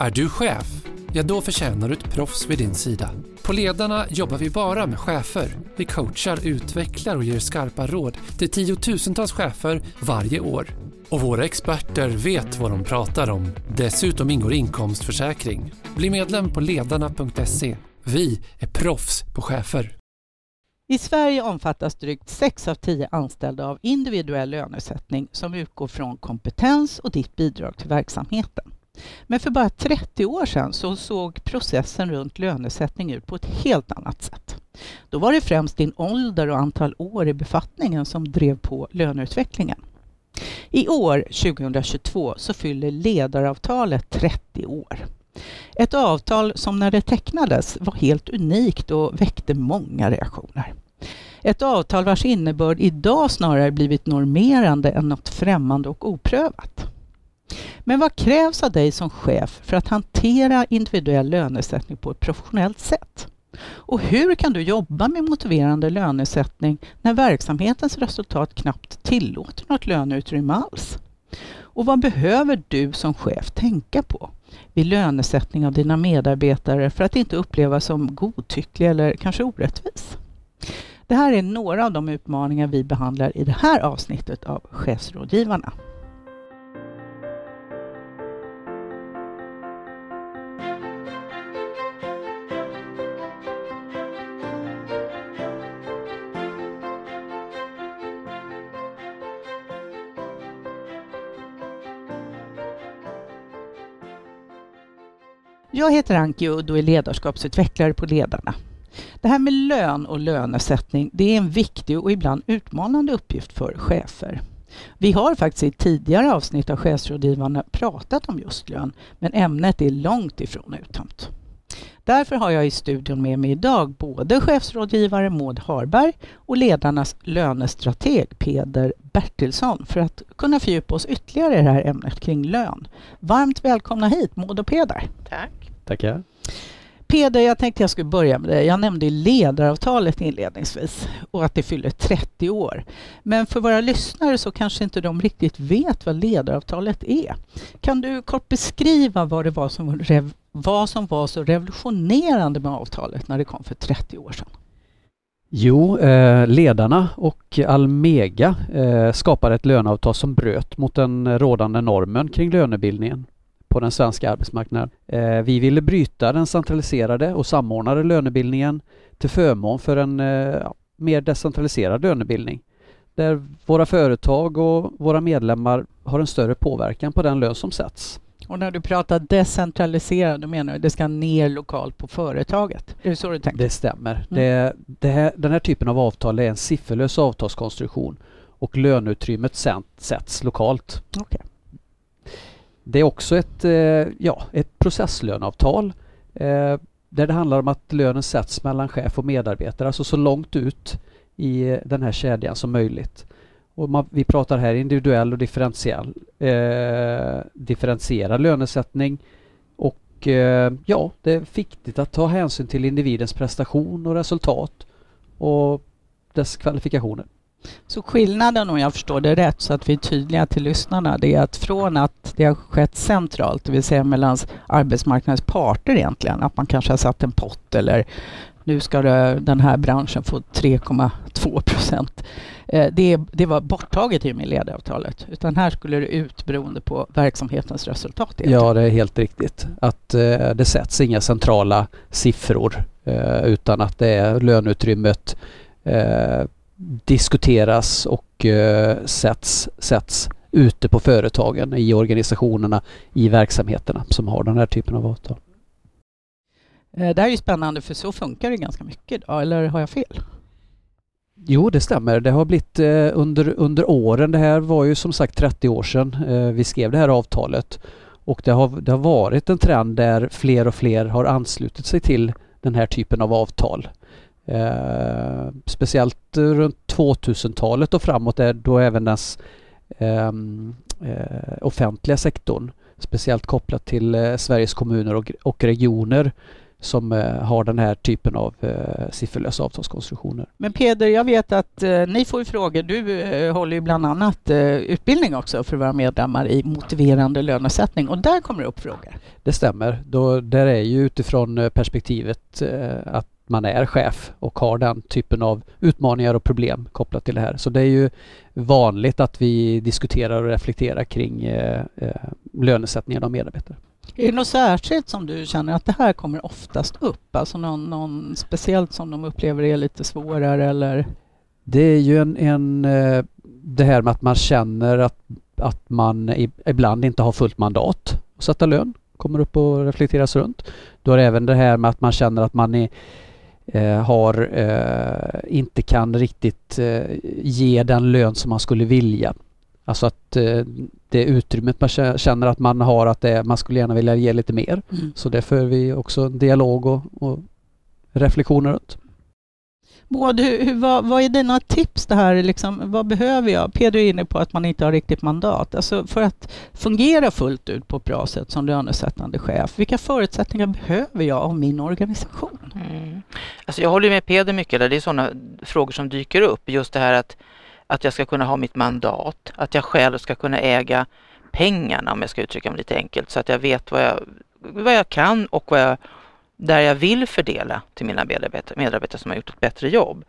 Är du chef? Ja, då förtjänar du ett proffs vid din sida. På Ledarna jobbar vi bara med chefer. Vi coachar, utvecklar och ger skarpa råd till tiotusentals chefer varje år. Och våra experter vet vad de pratar om. Dessutom ingår inkomstförsäkring. Bli medlem på ledarna.se. Vi är proffs på chefer. I Sverige omfattas drygt 6 av 10 anställda av individuell lönesättning som utgår från kompetens och ditt bidrag till verksamheten. Men för bara 30 år sedan så såg processen runt lönesättning ut på ett helt annat sätt. Då var det främst din ålder och antal år i befattningen som drev på löneutvecklingen. I år, 2022, så fyller ledaravtalet 30 år. Ett avtal som när det tecknades var helt unikt och väckte många reaktioner. Ett avtal vars innebörd idag snarare blivit normerande än något främmande och oprövat. Men vad krävs av dig som chef för att hantera individuell lönesättning på ett professionellt sätt? Och hur kan du jobba med motiverande lönesättning när verksamhetens resultat knappt tillåter något löneutrymme alls? Och vad behöver du som chef tänka på vid lönesättning av dina medarbetare för att inte upplevas som godtycklig eller kanske orättvis? Det här är några av de utmaningar vi behandlar i det här avsnittet av Chefsrådgivarna. Jag heter Anki Udd och är ledarskapsutvecklare på Ledarna. Det här med lön och lönesättning det är en viktig och ibland utmanande uppgift för chefer. Vi har faktiskt i tidigare avsnitt av Chefsrådgivarna pratat om just lön, men ämnet är långt ifrån uttömt. Därför har jag i studion med mig idag både chefsrådgivare Maud Harberg och ledarnas lönestrateg Peder Bertilsson för att kunna fördjupa oss ytterligare i det här ämnet kring lön. Varmt välkomna hit Maud och Peder. Tack. Tackar. Peder, jag tänkte jag skulle börja med dig. Jag nämnde ledaravtalet inledningsvis och att det fyller 30 år. Men för våra lyssnare så kanske inte de riktigt vet vad ledaravtalet är. Kan du kort beskriva vad det var som, vad som var så revolutionerande med avtalet när det kom för 30 år sedan? Jo, eh, ledarna och Almega eh, skapade ett löneavtal som bröt mot den rådande normen kring lönebildningen på den svenska arbetsmarknaden. Eh, vi ville bryta den centraliserade och samordnade lönebildningen till förmån för en eh, mer decentraliserad lönebildning där våra företag och våra medlemmar har en större påverkan på den lön som sätts. Och när du pratar decentraliserad, då menar du att det ska ner lokalt på företaget? Är det så du tänker? Det stämmer. Mm. Det, det här, den här typen av avtal är en sifferlös avtalskonstruktion och löneutrymmet sätts lokalt. Okay. Det är också ett, eh, ja, ett processlönavtal eh, där det handlar om att lönen sätts mellan chef och medarbetare, alltså så långt ut i eh, den här kedjan som möjligt. Och man, vi pratar här individuell och differentiell, eh, differentierad lönesättning och eh, ja, det är viktigt att ta hänsyn till individens prestation och resultat och dess kvalifikationer. Så skillnaden om jag förstår det rätt så att vi är tydliga till lyssnarna det är att från att det har skett centralt, det vill säga mellan arbetsmarknadens parter egentligen, att man kanske har satt en pott eller nu ska det, den här branschen få 3,2 procent. Eh, det, det, var borttaget i och med ledaravtalet. Utan här skulle det ut beroende på verksamhetens resultat. Egentligen. Ja, det är helt riktigt. Att eh, det sätts inga centrala siffror eh, utan att det är löneutrymmet eh, diskuteras och eh, sätts, sätts ute på företagen, i organisationerna, i verksamheterna som har den här typen av avtal. Eh, det här är ju spännande för så funkar det ganska mycket idag, eller har jag fel? Jo, det stämmer. Det har blivit eh, under, under åren, det här var ju som sagt 30 år sedan eh, vi skrev det här avtalet och det har, det har varit en trend där fler och fler har anslutit sig till den här typen av avtal. Eh, speciellt runt 2000-talet och framåt där då även den ehm, eh, offentliga sektorn speciellt kopplat till eh, Sveriges kommuner och, och regioner som eh, har den här typen av eh, sifferlösa avtalskonstruktioner. Men Peder, jag vet att eh, ni får frågor. Du eh, håller ju bland annat eh, utbildning också för våra medlemmar i motiverande lönesättning och där kommer det upp frågor. Det stämmer. Då, där är ju utifrån eh, perspektivet att man är chef och har den typen av utmaningar och problem kopplat till det här. Så det är ju vanligt att vi diskuterar och reflekterar kring eh, eh, lönesättningen av medarbetare. Är det något särskilt som du känner att det här kommer oftast upp? Alltså någon, någon speciellt som de upplever är lite svårare eller? Det är ju en, en eh, det här med att man känner att, att man ibland inte har fullt mandat att sätta lön kommer upp och reflekteras runt. Är det även det här med att man känner att man är, eh, har, eh, inte kan riktigt eh, ge den lön som man skulle vilja. Alltså att eh, det utrymmet man känner att man har att det, man skulle gärna vilja ge lite mer. Mm. Så det för vi också en dialog och, och reflektioner runt. Maud, hur, hur, vad, vad, är dina tips det här? Liksom, vad behöver jag? Peder är inne på att man inte har riktigt mandat. Alltså för att fungera fullt ut på ett bra sätt som lönesättande chef, vilka förutsättningar behöver jag av min organisation? Mm. Alltså jag håller med Peder mycket där. Det är sådana frågor som dyker upp. Just det här att, att jag ska kunna ha mitt mandat, att jag själv ska kunna äga pengarna om jag ska uttrycka mig lite enkelt så att jag vet vad jag, vad jag kan och vad jag där jag vill fördela till mina medarbetare, medarbetare som har gjort ett bättre jobb.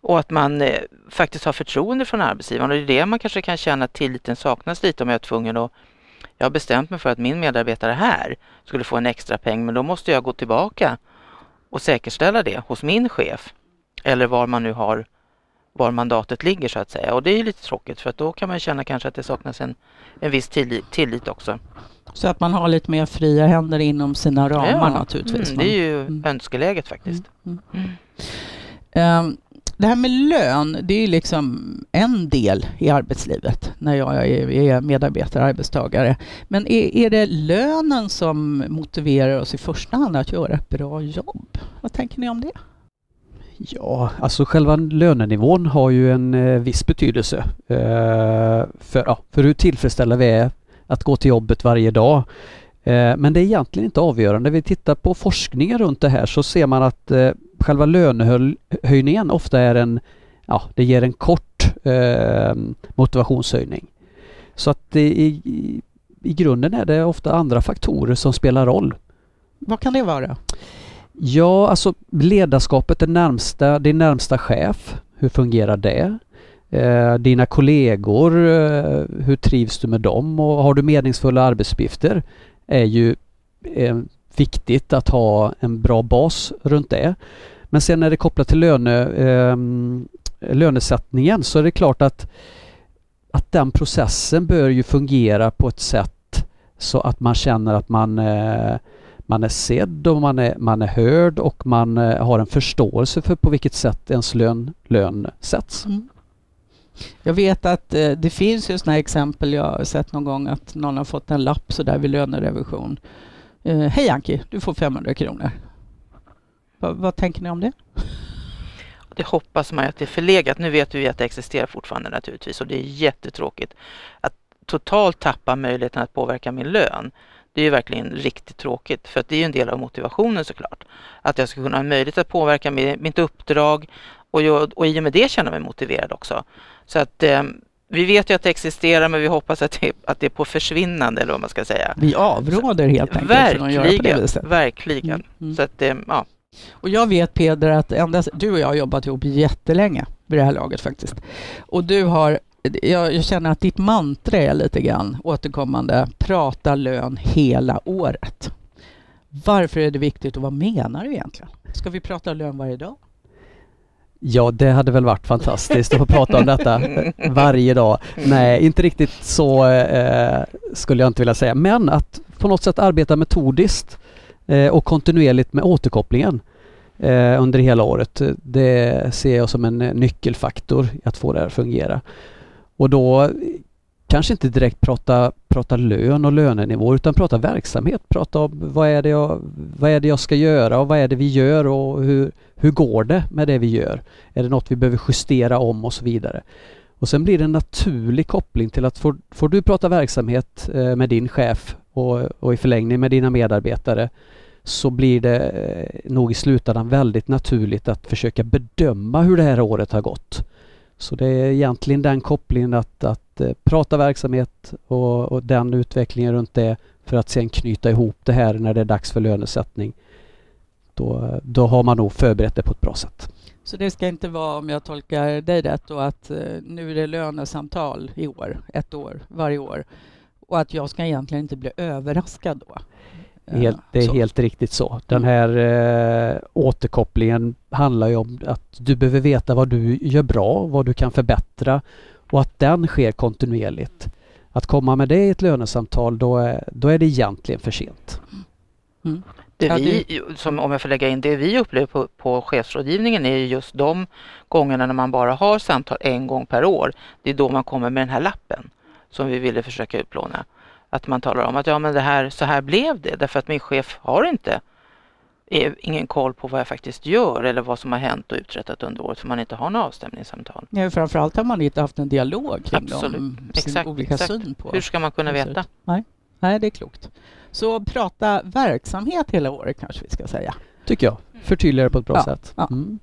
Och att man eh, faktiskt har förtroende från arbetsgivaren och det är det man kanske kan känna att tilliten saknas lite om jag är tvungen att jag har bestämt mig för att min medarbetare här skulle få en extra peng men då måste jag gå tillbaka och säkerställa det hos min chef eller var man nu har var mandatet ligger så att säga och det är lite tråkigt för att då kan man känna kanske att det saknas en, en viss tillit, tillit också. Så att man har lite mer fria händer inom sina ramar ja, naturligtvis. Mm, det är ju mm. önskeläget faktiskt. Mm, um, det här med lön, det är liksom en del i arbetslivet när jag är medarbetare, arbetstagare. Men är, är det lönen som motiverar oss i första hand att göra ett bra jobb? Vad tänker ni om det? Ja, alltså själva lönenivån har ju en eh, viss betydelse eh, för, ja, för hur tillfredsställda vi är att gå till jobbet varje dag. Eh, men det är egentligen inte avgörande. Vi tittar på forskningen runt det här så ser man att eh, själva lönehöjningen ofta är en, ja, det ger en kort eh, motivationshöjning. Så att det, i, i grunden är det ofta andra faktorer som spelar roll. Vad kan det vara? Ja, alltså ledarskapet, den närmsta, din närmsta chef, hur fungerar det? Eh, dina kollegor, eh, hur trivs du med dem och har du meningsfulla arbetsuppgifter? är ju eh, viktigt att ha en bra bas runt det. Men sen när det är kopplat till löne, eh, lönesättningen så är det klart att, att den processen bör ju fungera på ett sätt så att man känner att man eh, man är sedd och man är, man är hörd och man eh, har en förståelse för på vilket sätt ens lön, lön sätts. Mm. Jag vet att eh, det finns ju sådana exempel jag har sett någon gång att någon har fått en lapp sådär vid lönerevision. Eh, Hej Anki, du får 500 kronor. Va, vad tänker ni om det? Det hoppas man att det är förlegat. Nu vet vi att det existerar fortfarande naturligtvis och det är jättetråkigt att totalt tappa möjligheten att påverka min lön. Det är ju verkligen riktigt tråkigt för att det är ju en del av motivationen såklart. Att jag ska kunna ha möjlighet att påverka mitt uppdrag och, jag, och i och med det känna mig motiverad också. Så att eh, vi vet ju att det existerar men vi hoppas att det, att det är på försvinnande eller vad man ska säga. Vi avråder helt enkelt verkligen, från att göra på det viset. Verkligen. Mm, mm. Så att, eh, ja. Och jag vet Peder att ända, du och jag har jobbat ihop jättelänge vid det här laget faktiskt. Och du har jag, jag, känner att ditt mantra är lite grann återkommande, prata lön hela året. Varför är det viktigt och vad menar du egentligen? Ska vi prata lön varje dag? Ja, det hade väl varit fantastiskt att få prata om detta varje dag. Nej, inte riktigt så eh, skulle jag inte vilja säga. Men att på något sätt arbeta metodiskt eh, och kontinuerligt med återkopplingen eh, under hela året. Det ser jag som en nyckelfaktor i att få det att fungera. Och då kanske inte direkt prata, prata lön och lönenivå utan prata verksamhet. Prata om vad är, det jag, vad är det jag ska göra och vad är det vi gör och hur, hur går det med det vi gör? Är det något vi behöver justera om och så vidare. Och sen blir det en naturlig koppling till att får, får du prata verksamhet eh, med din chef och, och i förlängning med dina medarbetare så blir det eh, nog i slutändan väldigt naturligt att försöka bedöma hur det här året har gått. Så det är egentligen den kopplingen att, att eh, prata verksamhet och, och den utvecklingen runt det för att sen knyta ihop det här när det är dags för lönesättning. Då, då har man nog förberett det på ett bra sätt. Så det ska inte vara, om jag tolkar dig rätt, då, att eh, nu är det lönesamtal i år, ett år, varje år och att jag ska egentligen inte bli överraskad då? Helt, det är Så. helt riktigt så. Den här eh, återkopplingen handlar ju om att du behöver veta vad du gör bra, vad du kan förbättra och att den sker kontinuerligt. Att komma med det i ett lönesamtal, då är, då är det egentligen för sent. Mm. Det vi, som, om jag får lägga in, det vi upplever på, på chefsrådgivningen är ju just de gångerna när man bara har samtal en gång per år. Det är då man kommer med den här lappen som vi ville försöka utplåna. Att man talar om att ja men det här, så här blev det därför att min chef har inte är ingen koll på vad jag faktiskt gör eller vad som har hänt och uträttat under året för man inte har några avstämningssamtal. Ja, framförallt har man inte haft en dialog kring Absolut. dem, sin Exakt, olika exakt. syn på Hur ska man kunna veta? Nej. Nej, det är klokt. Så prata verksamhet hela året kanske vi ska säga. Tycker jag. Förtydliga det på ett bra Ja, sätt. ja. Mm.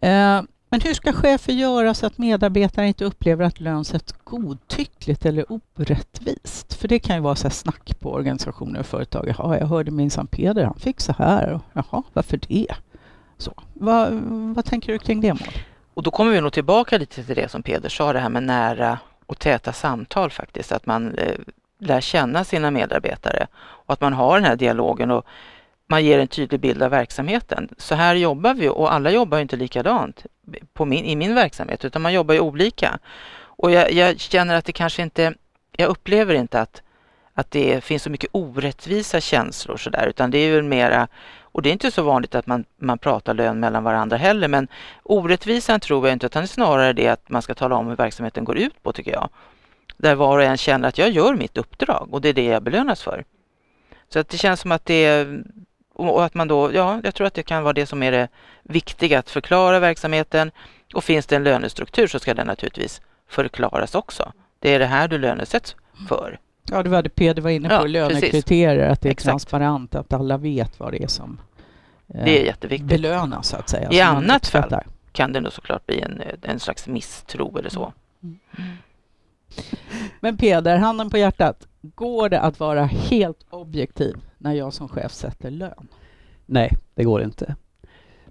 Eh, men hur ska chefer göra så att medarbetare inte upplever att lön sätts godtyckligt eller orättvist? För det kan ju vara så här snack på organisationer och företag. Jaha, jag hörde minsann Peder, han fick så här. Och, Jaha, varför det? Så. Vad, vad tänker du kring det Maud? Och då kommer vi nog tillbaka lite till det som Peder sa, det här med nära och täta samtal faktiskt. Att man eh, lär känna sina medarbetare och att man har den här dialogen och man ger en tydlig bild av verksamheten. Så här jobbar vi och alla jobbar ju inte likadant på min, i min verksamhet utan man jobbar ju olika. Och jag, jag känner att det kanske inte, jag upplever inte att, att det finns så mycket orättvisa känslor sådär utan det är väl mera och det är inte så vanligt att man, man pratar lön mellan varandra heller men orättvisan tror jag inte utan det är snarare det att man ska tala om hur verksamheten går ut på tycker jag. Där var och en känner att jag gör mitt uppdrag och det är det jag belönas för. Så att det känns som att det är, och att man då, ja, jag tror att det kan vara det som är det viktiga, att förklara verksamheten och finns det en lönestruktur så ska den naturligtvis förklaras också. Det är det här du lönesätts för. Ja, det var det Peder var inne på, Ja, lönekriterier, att det är Exakt. transparent, att alla vet vad det är som eh, Det är jätteviktigt. belönas så att säga. I annat fall. Kan det nog såklart bli en, en slags misstro eller så. Men Peder, handen på hjärtat, går det att vara helt objektiv när jag som chef sätter lön? Nej, det går inte.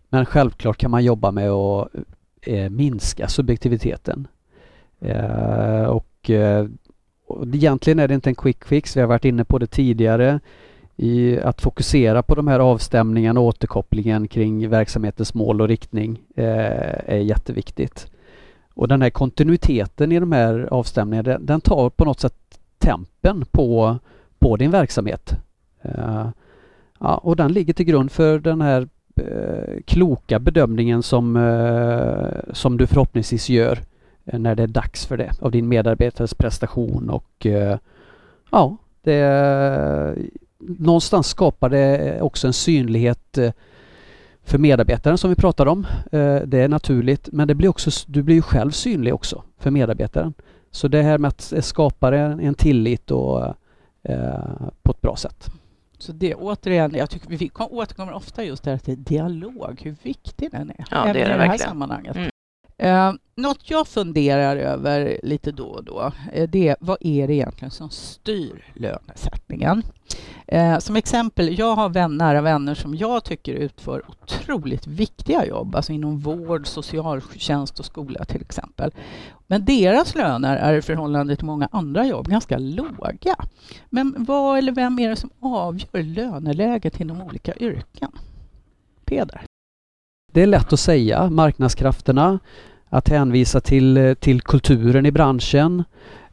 Men självklart kan man jobba med att eh, minska subjektiviteten. Eh, och, eh, och egentligen är det inte en quick fix, vi har varit inne på det tidigare. I att fokusera på de här avstämningarna och återkopplingen kring verksamhetens mål och riktning eh, är jätteviktigt. Och den här kontinuiteten i de här avstämningarna, den, den tar på något sätt tempen på, på din verksamhet. Uh, Ja, och den ligger till grund för den här uh, kloka bedömningen som, uh, som du förhoppningsvis gör när det är dags för det av din medarbetares prestation och ja, det någonstans skapar det också en synlighet för medarbetaren som vi pratar om. Det är naturligt men det blir också, du blir ju själv synlig också för medarbetaren. Så det här med att skapa en, en tillit och, eh, på ett bra sätt. Så det återigen, jag tycker vi kom- återkommer ofta just det här till dialog, hur viktig den är. Ja, det är i det det här verkligen. sammanhanget. Mm. Eh, något jag funderar över lite då och då, eh, det är vad är det egentligen som styr lönesättningen? Eh, som exempel, jag har nära vänner som jag tycker utför otroligt viktiga jobb, alltså inom vård, socialtjänst och skola till exempel. Men deras löner är i förhållande till många andra jobb ganska låga. Men vad eller vem är det som avgör löneläget inom olika yrken? Peder? Det är lätt att säga, marknadskrafterna, att hänvisa till, eh, till kulturen i branschen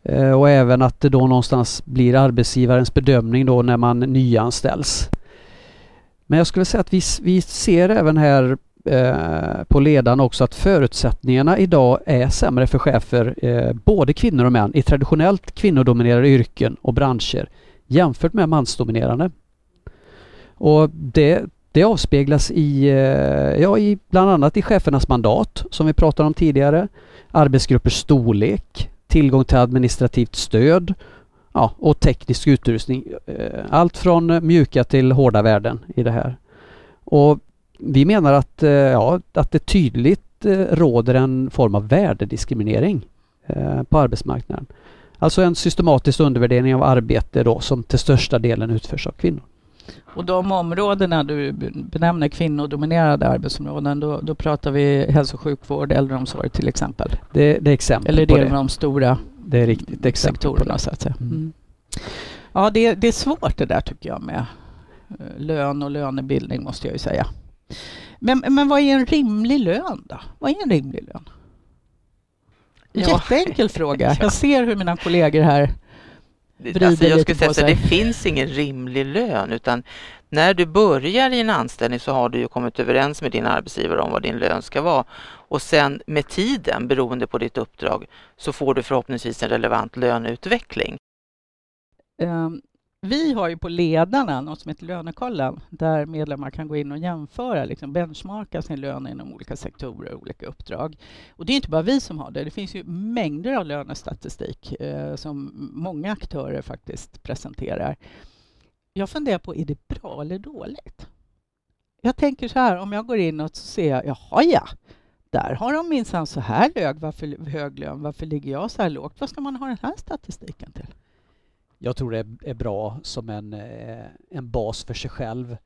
eh, och även att det då någonstans blir arbetsgivarens bedömning då när man nyanställs. Men jag skulle säga att vi, vi ser även här eh, på ledan också att förutsättningarna idag är sämre för chefer, eh, både kvinnor och män, i traditionellt kvinnodominerade yrken och branscher jämfört med mansdominerande. Och det, det avspeglas i, eh, ja, i bland annat i chefernas mandat som vi pratade om tidigare, arbetsgruppers storlek, tillgång till administrativt stöd, ja, och teknisk utrustning. Eh, allt från mjuka till hårda värden i det här. Och vi menar att, eh, ja, att det tydligt råder en form av värdediskriminering på arbetsmarknaden. Alltså en systematisk undervärdering av arbete då som till största delen utförs av kvinnor. Och de områdena du benämner kvinnodominerade arbetsområden, då, då pratar vi hälso och sjukvård, äldreomsorg till exempel? Det, det är exempel Eller det är de stora det är riktigt exempel sektorerna så att säga. Mm. mm. Ja, det, det, är svårt det där tycker jag med eh, lön och lönebildning måste jag ju säga. Men, men vad är en rimlig lön då? Vad är en rimlig lön? Ja. Jätteenkel fråga. Jag ser hur mina kollegor här alltså jag skulle säga så det finns ingen rimlig lön utan när du börjar i en anställning så har du ju kommit överens med din arbetsgivare om vad din lön ska vara och sen med tiden beroende på ditt uppdrag så får du förhoppningsvis en relevant löneutveckling. Um, vi har ju på Ledarna något som heter Lönekollen där medlemmar kan gå in och jämföra, liksom benchmarka sin lön inom olika sektorer och olika uppdrag. Och det är inte bara vi som har det. Det finns ju mängder av lönestatistik eh, som många aktörer faktiskt presenterar. Jag funderar på, är det bra eller dåligt? Jag tänker så här, om jag går in och ser jag, jaha ja, där har de minsann så här hög, varför, hög lön, varför ligger jag så här lågt? Vad ska man ha den här statistiken till? Jag tror det är bra som en, eh, en bas för sig själv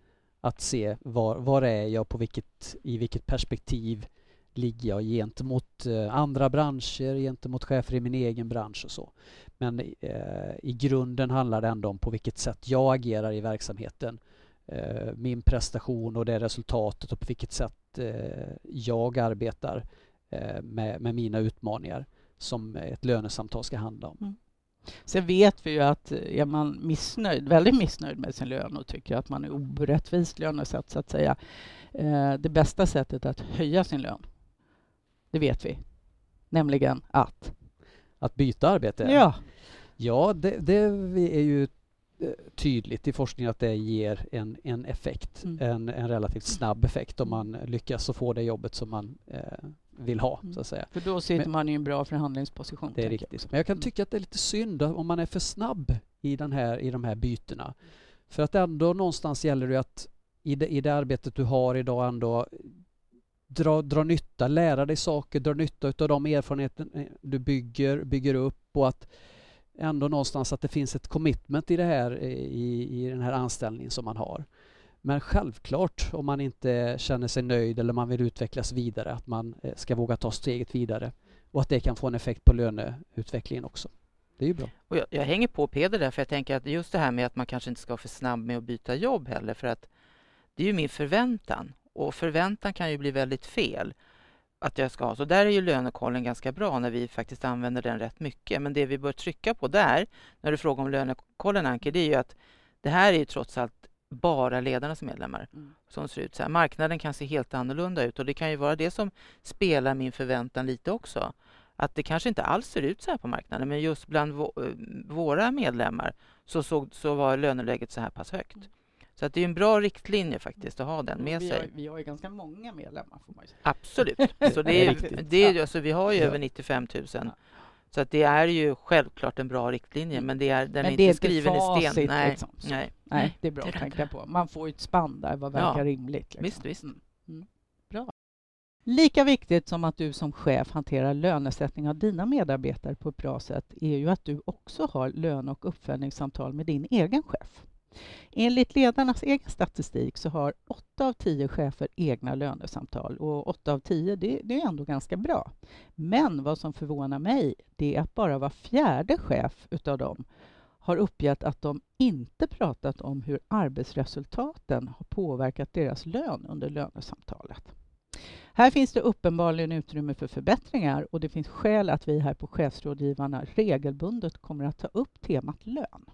att se var, var är jag, på vilket, i vilket perspektiv ligger jag gentemot eh, andra branscher, gentemot chefer i min egen bransch och så. Men eh, i grunden handlar det ändå om på vilket sätt jag agerar i verksamheten. Eh, min prestation och det resultatet och på vilket sätt eh, jag arbetar eh, med, med mina utmaningar som ett lönesamtal ska handla om. Mm. Sen vet vi ju att är man missnöjd, väldigt missnöjd med sin lön och tycker att man är orättvist lönesatt så att säga, eh, det bästa sättet att höja sin lön, det vet vi, nämligen att... Att byta arbete? Ja. Ja, det, det är ju eh, tydligt i forskningen att det ger en, en effekt, mm. en, en relativt snabb effekt om man lyckas få det jobbet som man eh, vill ha. Mm. Så att säga. För då sitter Men, man i en bra förhandlingsposition. Det är riktigt. Jag. Men jag kan mm. tycka att det är lite synd om man är för snabb i, den här, i de här bytena. För att ändå någonstans gäller det att i det, i det arbetet du har idag ändå dra, dra nytta, lära dig saker, dra nytta av de erfarenheter du bygger, bygger upp och att ändå någonstans att det finns ett commitment i det här i, i den här anställningen som man har. Men självklart om man inte känner sig nöjd eller man vill utvecklas vidare att man eh, ska våga ta steget vidare och att det kan få en effekt på löneutvecklingen också. Det är ju bra. Och jag, jag hänger på Peder där för jag tänker att just det här med att man kanske inte ska vara för snabb med att byta jobb heller för att det är ju min förväntan och förväntan kan ju bli väldigt fel att jag ska ha. Så där är ju lönekollen ganska bra när vi faktiskt använder den rätt mycket. Men det vi bör trycka på där, när du frågar om lönekollen Anke, det är ju att det här är ju trots allt bara ledarnas medlemmar mm. som ser ut så här. Marknaden kan se helt annorlunda ut och det kan ju vara det som spelar min förväntan lite också. Att det kanske inte alls ser ut så här på marknaden men just bland eh, våra medlemmar så, såg, så var löneläget så här pass högt. Mm. Så att det är en bra riktlinje faktiskt att ha den med vi sig. Har, vi har ju ganska många medlemmar får man ju säga. Absolut. Så det är, det är, alltså, vi har ju ja. över 95 000 ja. Så att det är ju självklart en bra riktlinje, mm. men det är, den men är inte skriven i sten. Nej, liksom. nej. nej, det är bra att tänka på. Man får ett spann där, vad verkar ja. rimligt. Liksom. Visst, visst. Mm. Mm. Bra. Lika viktigt som att du som chef hanterar lönesättning av dina medarbetare på ett bra sätt är ju att du också har lön och uppföljningssamtal med din egen chef. Enligt ledarnas egen statistik så har åtta av tio chefer egna lönesamtal och åtta av tio det, det, är ändå ganska bra. Men vad som förvånar mig det är att bara var fjärde chef utav dem har uppgett att de inte pratat om hur arbetsresultaten har påverkat deras lön under lönesamtalet. Här finns det uppenbarligen utrymme för förbättringar och det finns skäl att vi här på Chefsrådgivarna regelbundet kommer att ta upp temat lön.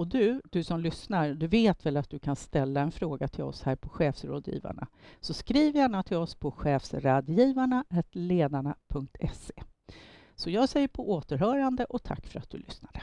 Och du, du som lyssnar, du vet väl att du kan ställa en fråga till oss här på Chefsrådgivarna. Så skriv gärna till oss på chefsradgivarna.ledarna.se. Så jag säger på återhörande och tack för att du lyssnade.